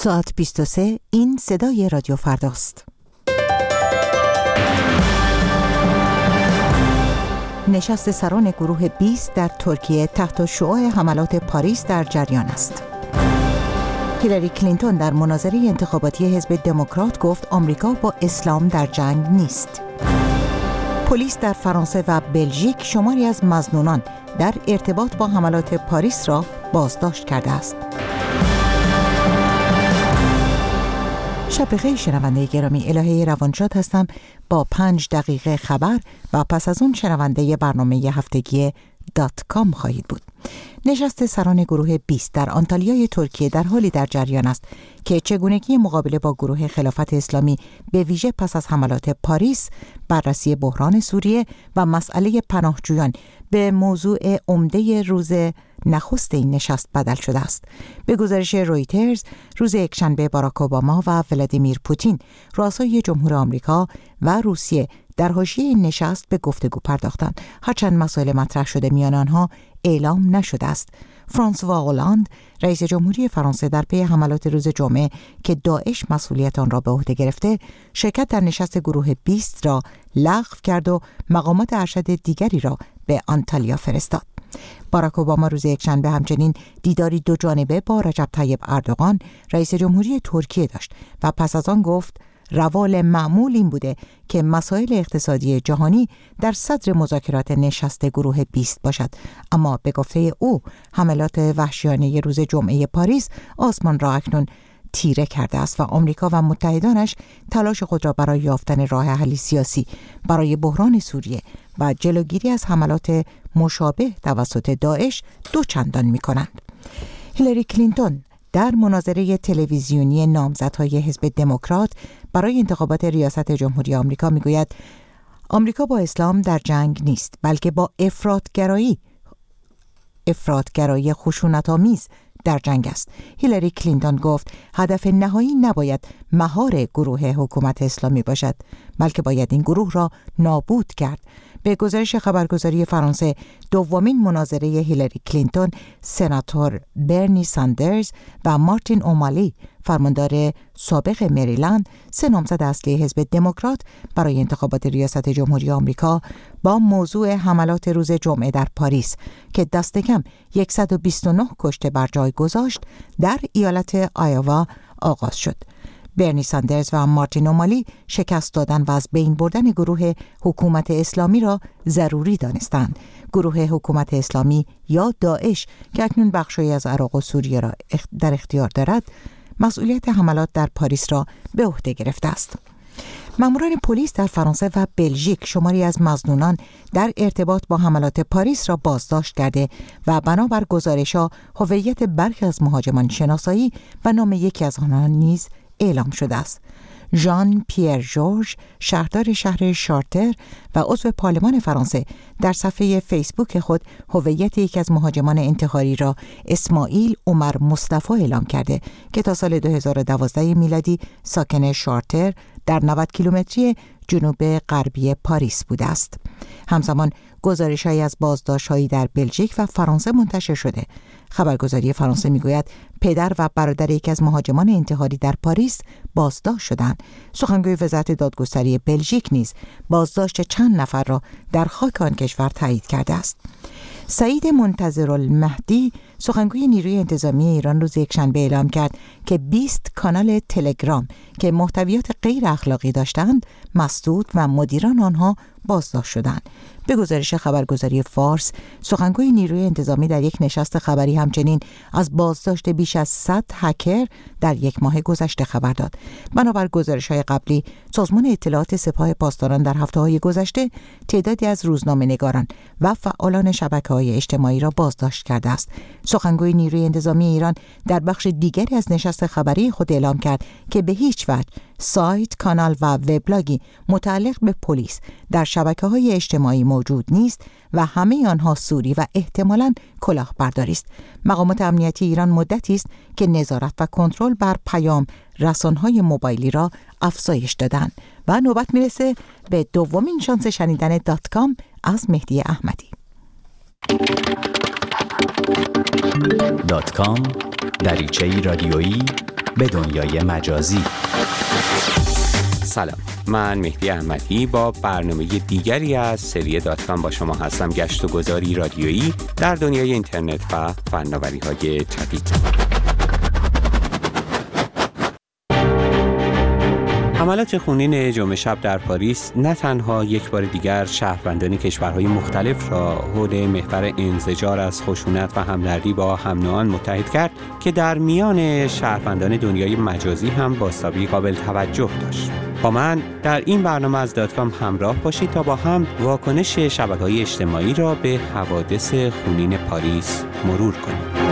ساعت 23 این صدای رادیو فرداست. نشست سران گروه 20 در ترکیه تحت شعاع حملات پاریس در جریان است. هیلاری کلینتون در مناظره انتخاباتی حزب دموکرات گفت آمریکا با اسلام در جنگ نیست. پلیس در فرانسه و بلژیک شماری از مظنونان در ارتباط با حملات پاریس را بازداشت کرده است. شب بخیر شنونده گرامی الهه روانشاد هستم با پنج دقیقه خبر و پس از اون شنونده برنامه هفتگی دات کام خواهید بود. نشست سران گروه 20 در آنتالیای ترکیه در حالی در جریان است که چگونگی مقابله با گروه خلافت اسلامی به ویژه پس از حملات پاریس، بررسی بحران سوریه و مسئله پناهجویان به موضوع عمده روز نخست این نشست بدل شده است. به گزارش رویترز، روز یکشنبه باراک اوباما و ولادیمیر پوتین، رؤسای جمهور آمریکا و روسیه در حاشیه این نشست به گفتگو پرداختند هرچند مسائل مطرح شده میان آنها اعلام نشده است فرانسوا هولند رئیس جمهوری فرانسه در پی حملات روز جمعه که داعش مسئولیت آن را به عهده گرفته شرکت در نشست گروه 20 را لغو کرد و مقامات ارشد دیگری را به آنتالیا فرستاد. باراک اوباما روز یکشنبه همچنین دیداری دو جانبه با رجب طیب اردوغان رئیس جمهوری ترکیه داشت و پس از آن گفت روال معمول این بوده که مسائل اقتصادی جهانی در صدر مذاکرات نشست گروه 20 باشد. اما به گفته او حملات وحشیانه روز جمعه پاریس آسمان را اکنون تیره کرده است و آمریکا و متحدانش تلاش خود را برای یافتن راه حلی سیاسی برای بحران سوریه و جلوگیری از حملات مشابه توسط داعش دو چندان می کنند. هیلاری کلینتون در مناظره تلویزیونی نامزدهای حزب دموکرات برای انتخابات ریاست جمهوری آمریکا می‌گوید آمریکا با اسلام در جنگ نیست بلکه با افرادگرایی افراط‌گرایی خشونت آمیز در جنگ است. هیلاری کلینتون گفت هدف نهایی نباید مهار گروه حکومت اسلامی باشد بلکه باید این گروه را نابود کرد. به گزارش خبرگزاری فرانسه دومین مناظره هیلاری کلینتون سناتور برنی ساندرز و مارتین اومالی فرماندار سابق مریلند سه نامزد اصلی حزب دموکرات برای انتخابات ریاست جمهوری آمریکا با موضوع حملات روز جمعه در پاریس که دست کم 129 کشته بر جای گذاشت در ایالت آیاوا آغاز شد. برنی ساندرز و مارتین اومالی شکست دادن و از بین بردن گروه حکومت اسلامی را ضروری دانستند. گروه حکومت اسلامی یا داعش که اکنون بخشی از عراق و سوریه را در اختیار دارد مسئولیت حملات در پاریس را به عهده گرفته است. ماموران پلیس در فرانسه و بلژیک شماری از مزنونان در ارتباط با حملات پاریس را بازداشت کرده و بنابر گزارشها هویت برخی از مهاجمان شناسایی و نام یکی از آنان نیز اعلام شده است. ژان پیر جورج شهردار شهر شارتر و عضو پارلمان فرانسه در صفحه فیسبوک خود هویت یکی از مهاجمان انتحاری را اسماعیل عمر مصطفی اعلام کرده که تا سال 2012 میلادی ساکن شارتر در 90 کیلومتری جنوب غربی پاریس بوده است. همزمان گزارش از بازداشت هایی در بلژیک و فرانسه منتشر شده. خبرگزاری فرانسه می‌گوید پدر و برادر یکی از مهاجمان انتحاری در پاریس بازداشت شدند. سخنگوی وزارت دادگستری بلژیک نیز بازداشت چند نفر را در خاک آن کشور تایید کرده است. سعید منتظر المهدی سخنگوی نیروی انتظامی ایران روز یکشنبه اعلام کرد که 20 کانال تلگرام که محتویات غیر اخلاقی داشتند مسدود و مدیران آنها بازداشت شدند. به گزارش خبرگزاری فارس سخنگوی نیروی انتظامی در یک نشست خبری همچنین از بازداشت بیش از 100 هکر در یک ماه گذشته خبر داد. بنابر گزارش های قبلی سازمان اطلاعات سپاه پاسداران در هفته های گذشته تعدادی از روزنامه نگاران و فعالان شبکه های اجتماعی را بازداشت کرده است. سخنگوی نیروی انتظامی ایران در بخش دیگری از نشست خبری خود اعلام کرد که به هیچ وجه سایت، کانال و وبلاگی متعلق به پلیس در شبکه های اجتماعی موجود نیست و همه آنها سوری و احتمالا کلاهبرداری است. مقامات امنیتی ایران مدتی است که نظارت و کنترل بر پیام رسانهای موبایلی را افزایش دادند و نوبت می‌رسه به دومین شانس شنیدن دات کام از مهدی احمدی. دات کام دریچه رادیویی به دنیای مجازی سلام. من مهدی احمدی با برنامه دیگری از سری داتکام با شما هستم. گشت و گذاری رادیویی در دنیای اینترنت و فناوری های جدید. حملات خونین جمعه شب در پاریس نه تنها یک بار دیگر شهروندان کشورهای مختلف را حول محور انزجار از خشونت و همدردی با هم متحد کرد که در میان شهروندان دنیای مجازی هم باسابی قابل توجه داشت. با من در این برنامه از داتکام همراه باشید تا با هم واکنش شبکه های اجتماعی را به حوادث خونین پاریس مرور کنیم.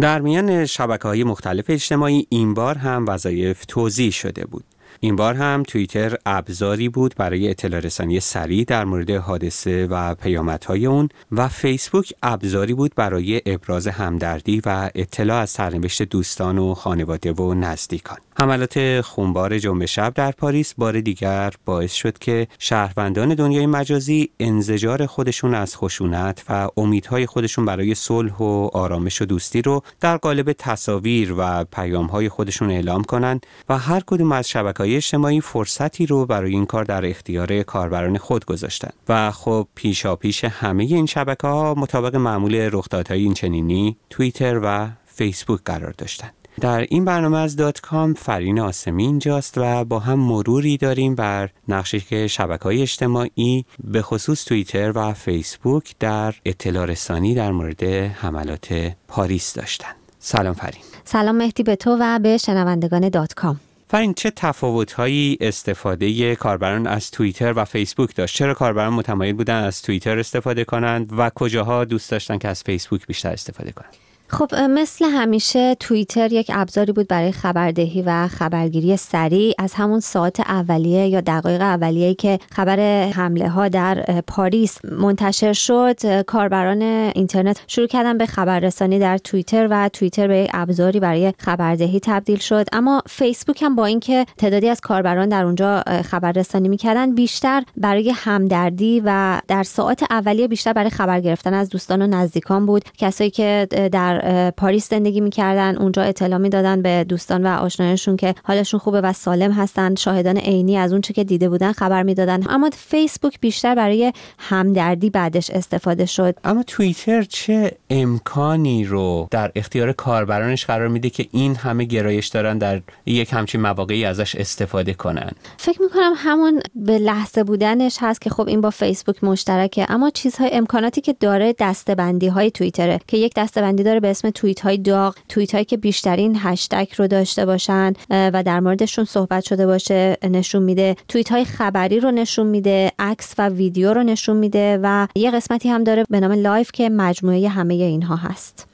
در میان شبکه های مختلف اجتماعی این بار هم وظایف توضیح شده بود. این بار هم توییتر ابزاری بود برای اطلاع رسانی سریع در مورد حادثه و پیامدهای اون و فیسبوک ابزاری بود برای ابراز همدردی و اطلاع از سرنوشت دوستان و خانواده و نزدیکان. حملات خونبار جمعه شب در پاریس بار دیگر باعث شد که شهروندان دنیای مجازی انزجار خودشون از خشونت و امیدهای خودشون برای صلح و آرامش و دوستی رو در قالب تصاویر و پیامهای خودشون اعلام کنند و هر کدوم از شبکه‌های اجتماعی فرصتی رو برای این کار در اختیار کاربران خود گذاشتن و خب پیشا پیش همه این شبکه ها مطابق معمول رخدادهای اینچنینی توییتر و فیسبوک قرار داشتند. در این برنامه از دات کام فرین آسمی اینجاست و با هم مروری داریم بر نقشی که شبکه های اجتماعی به خصوص توییتر و فیسبوک در اطلاع رسانی در مورد حملات پاریس داشتند. سلام فرین سلام مهدی به تو و به شنوندگان دات کام فرین چه تفاوت‌هایی استفاده کاربران از توییتر و فیسبوک داشت؟ چرا کاربران متمایل بودن از توییتر استفاده کنند و کجاها دوست داشتن که از فیسبوک بیشتر استفاده کنند؟ خب مثل همیشه توییتر یک ابزاری بود برای خبردهی و خبرگیری سریع. از همون ساعت اولیه یا دقایق اولیه که خبر حمله ها در پاریس منتشر شد کاربران اینترنت شروع کردن به خبررسانی در توییتر و توییتر به یک ابزاری برای خبردهی تبدیل شد. اما فیسبوک هم با اینکه تعدادی از کاربران در اونجا خبررسانی می‌کردن بیشتر برای همدردی و در ساعت اولیه بیشتر برای خبر گرفتن از دوستان و نزدیکان بود. کسایی که در پاریس زندگی می‌کردن اونجا اطلاع می‌دادن به دوستان و آشنایانشون که حالشون خوبه و سالم هستن. شاهدان عینی از اون چه که دیده بودن خبر می‌دادن. اما فیسبوک بیشتر برای همدردی بعدش استفاده شد. اما توییتر چه امکانی رو در اختیار کاربرانش قرار میده که این همه گرایش دارن در یک همچین مواقعی ازش استفاده کنن؟ فکر می‌کنم همون به لحظه بودنش هست که خب این با فیسبوک مشترکه. اما چیزهای امکاناتی که داره دستبندی های توییتره که یک دستبندی داره به اسم توییت های داغ توییت هایی که بیشترین هشتگ رو داشته باشن و در موردشون صحبت شده باشه نشون میده. توییت های خبری رو نشون میده عکس و ویدیو رو نشون میده و یه قسمتی هم داره به نام Live که مجموعه همه اینها هست.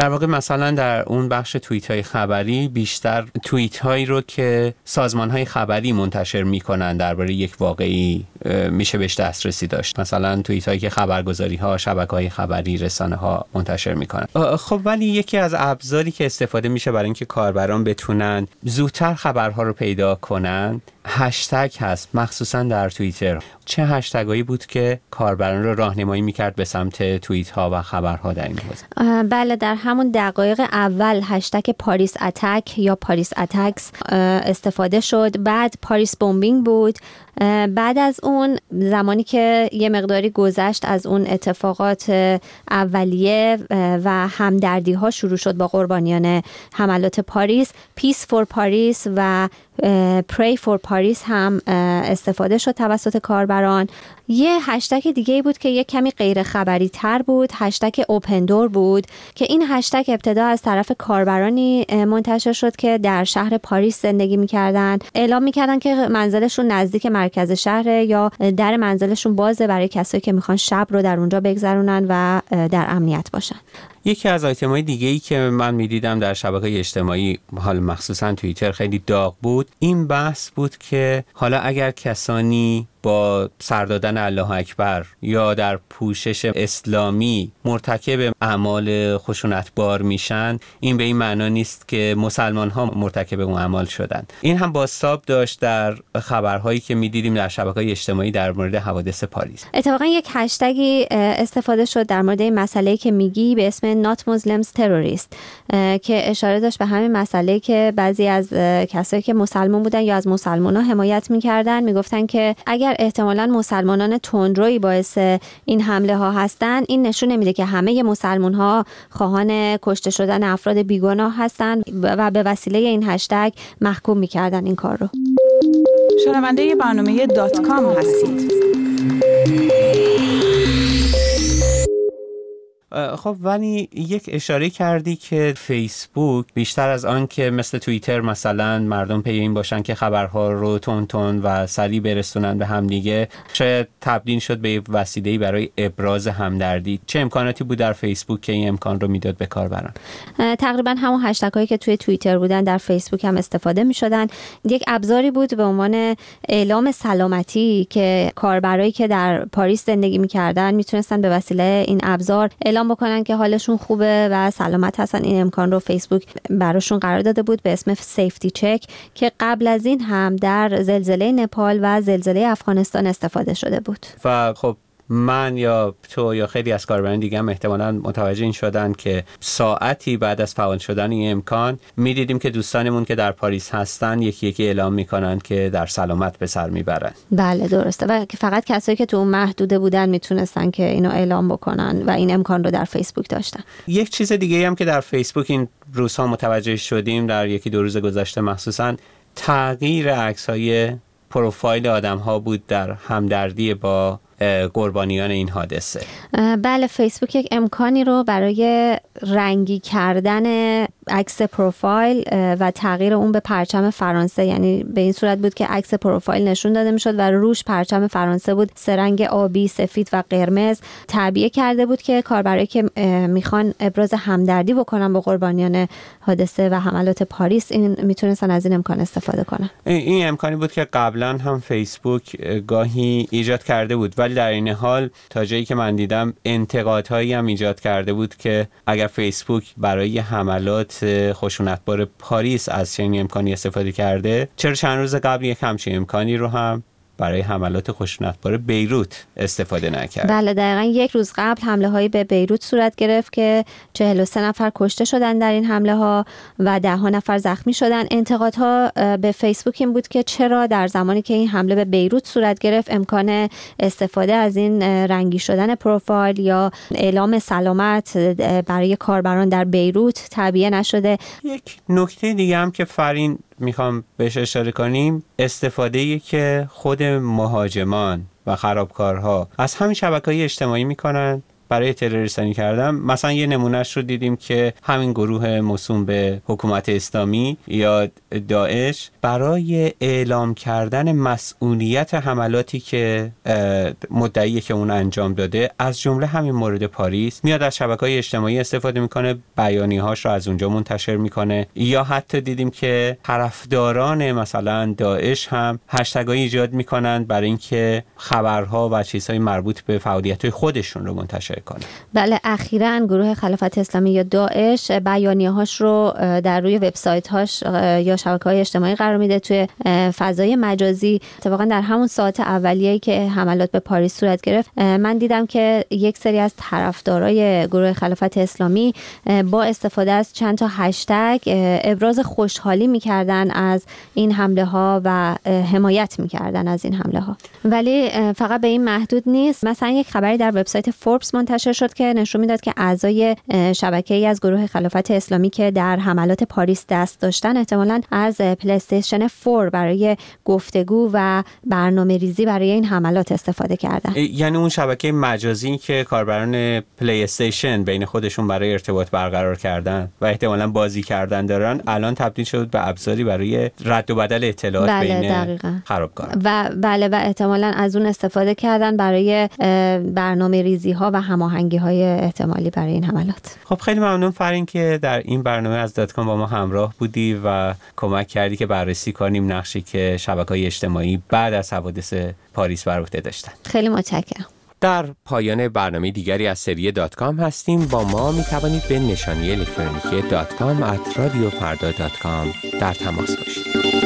در واقع مثلا در اون بخش توییت های خبری بیشتر توییت هایی رو که سازمان های خبری منتشر می‌کنن درباره یک واقعه‌ای میشه بهش دسترسی داشت. مثلا توییت هایی که خبرگزاری ها شبکه های خبری رسانه ها منتشر می‌کنن. خب ولی یکی از ابزاری که استفاده میشه برای اینکه کاربران بتونن زودتر خبرها رو پیدا کنن هشتگ هست مخصوصا در توییتر. چه هشتگایی بود که کاربران رو راهنمایی می‌کرد به سمت توییت ها و خبرها در این حوزه؟ بله در همون دقایق اول هشتگ Paris attack یا Paris attacks استفاده شد. بعد Paris bombing بود. بعد از اون زمانی که یه مقداری گذشت از اون اتفاقات اولیه و همدردی ها شروع شد با قربانیان حملات پاریس peace for Paris و pray for Paris هم استفاده شد توسط کاربران. یه هشتگ دیگه بود که یه کمی غیر خبری تر بود هشتگ open door بود که این هشتگ ابتدا از طرف کاربرانی منتشر شد که در شهر پاریس زندگی می‌کردن. اعلام می‌کردن که منزلشون نزدیک مرکز شهر یا در منزلشون بازه برای کسایی که می‌خوان شب رو در اونجا بگذرونن و در امنیت باشن. یکی از آیتم های دیگه ای که من می‌دیدم در شبکه اجتماعی حالا مخصوصا توییتر خیلی داغ بود این بحث بود که حالا اگر کسانی با سردادن الله اکبر یا در پوشش اسلامی مرتکب اعمال خشونتبار میشن این به این معنا نیست که مسلمان ها مرتکب اون اعمال شدن. این هم باستاب داشت در خبرهایی که می‌دیدیم در شبکه های اجتماعی در مورد حوادث پاریس. اتفاقا یک هشتگی استفاده شد در مورد این مسئله که میگی به اسم Not Muslims Terrorist که اشاره داشت به همین مسئله که بعضی از کسایی که مسلمان بودن یا از مسلمان ها حمایت می‌کردن می‌گفتن که اگر احتمالا مسلمانان تندروی باعث این حمله ها هستن این نشون نمیده که همه مسلمان ها خواهان کشته شدن افراد بیگناه هستند و به وسیله این هشتگ محکوم می‌کردن این کار رو. شنونده برنامه دات کام هستید. خب ولی یک اشاره کردی که فیسبوک بیشتر از آن که مثل توییتر مثلا مردم پی این باشن که خبرها رو تند تند و سریع برسونن به همدیگه شاید تبدیل شد به وسیله برای ابراز همدردی. چه امکاناتی بود در فیسبوک که این امکان رو می‌داد به کاربران؟ تقریبا همون هشتگ هایی که توی توییتر بودن در فیسبوک هم استفاده می شدن یک ابزاری بود به عنوان اعلام سلامتی که کاربرایی که در پاریس زندگی می‌کردن می‌تونستن به وسیله این ابزار اعلام اعلام بکنن که حالشون خوبه و سلامت هستن. این امکان رو فیسبوک براشون قرار داده بود به اسم سیفتی چک که قبل از این هم در زلزله نپال و زلزله افغانستان استفاده شده بود. و خب من یا تو یا خیلی از کاربران دیگه هم احتمالا متوجه این شدن که ساعتی بعد از فعال شدن این امکان می‌دیدیم که دوستانمون که در پاریس هستن یکی یکی اعلام می‌کنن که در سلامت به سر می‌برن. بله درسته. و فقط کسایی که تو اون محدوده بودن می‌تونستن که اینو اعلام بکنن و این امکان رو در فیسبوک داشتن. یک چیز دیگه هم که در فیسبوک این روزها متوجه شدیم در یکی دو روز گذشته مخصوصا تغییر عکس های پروفایل آدم ها بود در همدردی با قربانیان این حادثه. بله فیسبوک یک امکانی رو برای رنگی کردن عکس پروفایل و تغییر اون به پرچم فرانسه. یعنی به این صورت بود که عکس پروفایل نشون داده می‌شد و روش پرچم فرانسه بود. سرنگ آبی سفید و قرمز تعبیه کرده بود که کاربرایی که می‌خوان ابراز همدردی بکنن با قربانیان حادثه و حملات پاریس این می‌تونستن از این امکان استفاده کنن. این امکانی بود که قبلا هم فیسبوک گاهی ایجاد کرده بود. ولی در این حال تا جایی که من دیدم انتقادهایی هم ایجاد کرده بود که اگر فیسبوک برای حملات خشونتبار پاریس از چنین امکانی استفاده کرده؟ چرا چند روز قبل یک همچین امکانی رو هم برای حملات خشونتبار بیروت استفاده نکرد. بله دقیقا یک روز قبل حمله هایی به بیروت صورت گرفت که 43 نفر کشته شدن در این حمله ها و ده ها نفر زخمی شدن. انتقادها به فیسبوک این بود که چرا در زمانی که این حمله به بیروت صورت گرفت امکان استفاده از این رنگی شدن پروفایل یا اعلام سلامت برای کاربران در بیروت تعبیه نشده. یک نکته دیگه هم که فرین می‌خوام بهش اشاره کنیم استفاده که خود مهاجمان و خرابکارها از همین شبکه های اجتماعی می‌کنن. برای تروریستانی کردن. مثلا یه نمونهش رو دیدیم که همین گروه موسوم به حکومت اسلامی یا داعش برای اعلام کردن مسئولیت حملاتی که مدعی که اون انجام داده از جمله همین مورد پاریس میاد از شبکه های اجتماعی استفاده می‌کنه بیانی هاش رو از اونجا منتشر می‌کنه. یا حتی دیدیم که طرفداران مثلا داعش هم هشتگ ایجاد می‌کنن برای اینکه خبرها و چیزهای مربوط به فعالیت خودشون رو منتشر کنه. بله اخیرا گروه خلافت اسلامی یا داعش بیانیه هاش رو در روی وبسایت هاش یا شبکه های اجتماعی قرار میده توی فضای مجازی. اتفاقا در همون ساعت اولیه‌ای که حملات به پاریس صورت گرفت من دیدم که یک سری از طرفدارای گروه خلافت اسلامی با استفاده از چند تا هشتگ ابراز خوشحالی می‌کردن از این حمله ها و حمایت می‌کردن از این حمله ها ولی فقط به این محدود نیست. مثلا یک خبری در وبسایت فوربس منتشر شد که نشون می‌داد که اعضای شبکه ای از گروه خلافت اسلامی که در حملات پاریس دست داشتن احتمالا از پلیستیشن 4 برای گفتگو و برنامه ریزی برای این حملات استفاده کردن. یعنی اون شبکه مجازی که کاربران پلی استیشن بین خودشون برای ارتباط برقرار کردن و احتمالا بازی کردن دارن الان تبدیل شد به ابزاری برای رد و بدل اطلاعات بله بین خرابکاران. و بله و احتمالا از اون استفاده کردن برای برنامه ریزی ها و هماهنگی های احتمالی برای این حملات. خب خیلی ممنون فرین که در این برنامه از داتکام با ما همراه بودی و کمک کردی که بررسی کنیم نقشی که شبکه های اجتماعی بعد از حوادث پاریس بر عهده داشتن. خیلی متشکرم. در پایان برنامه دیگری از سری دات کام هستیم. با ما می توانید به نشانی الکترونیکی دات کام در تماس باشید.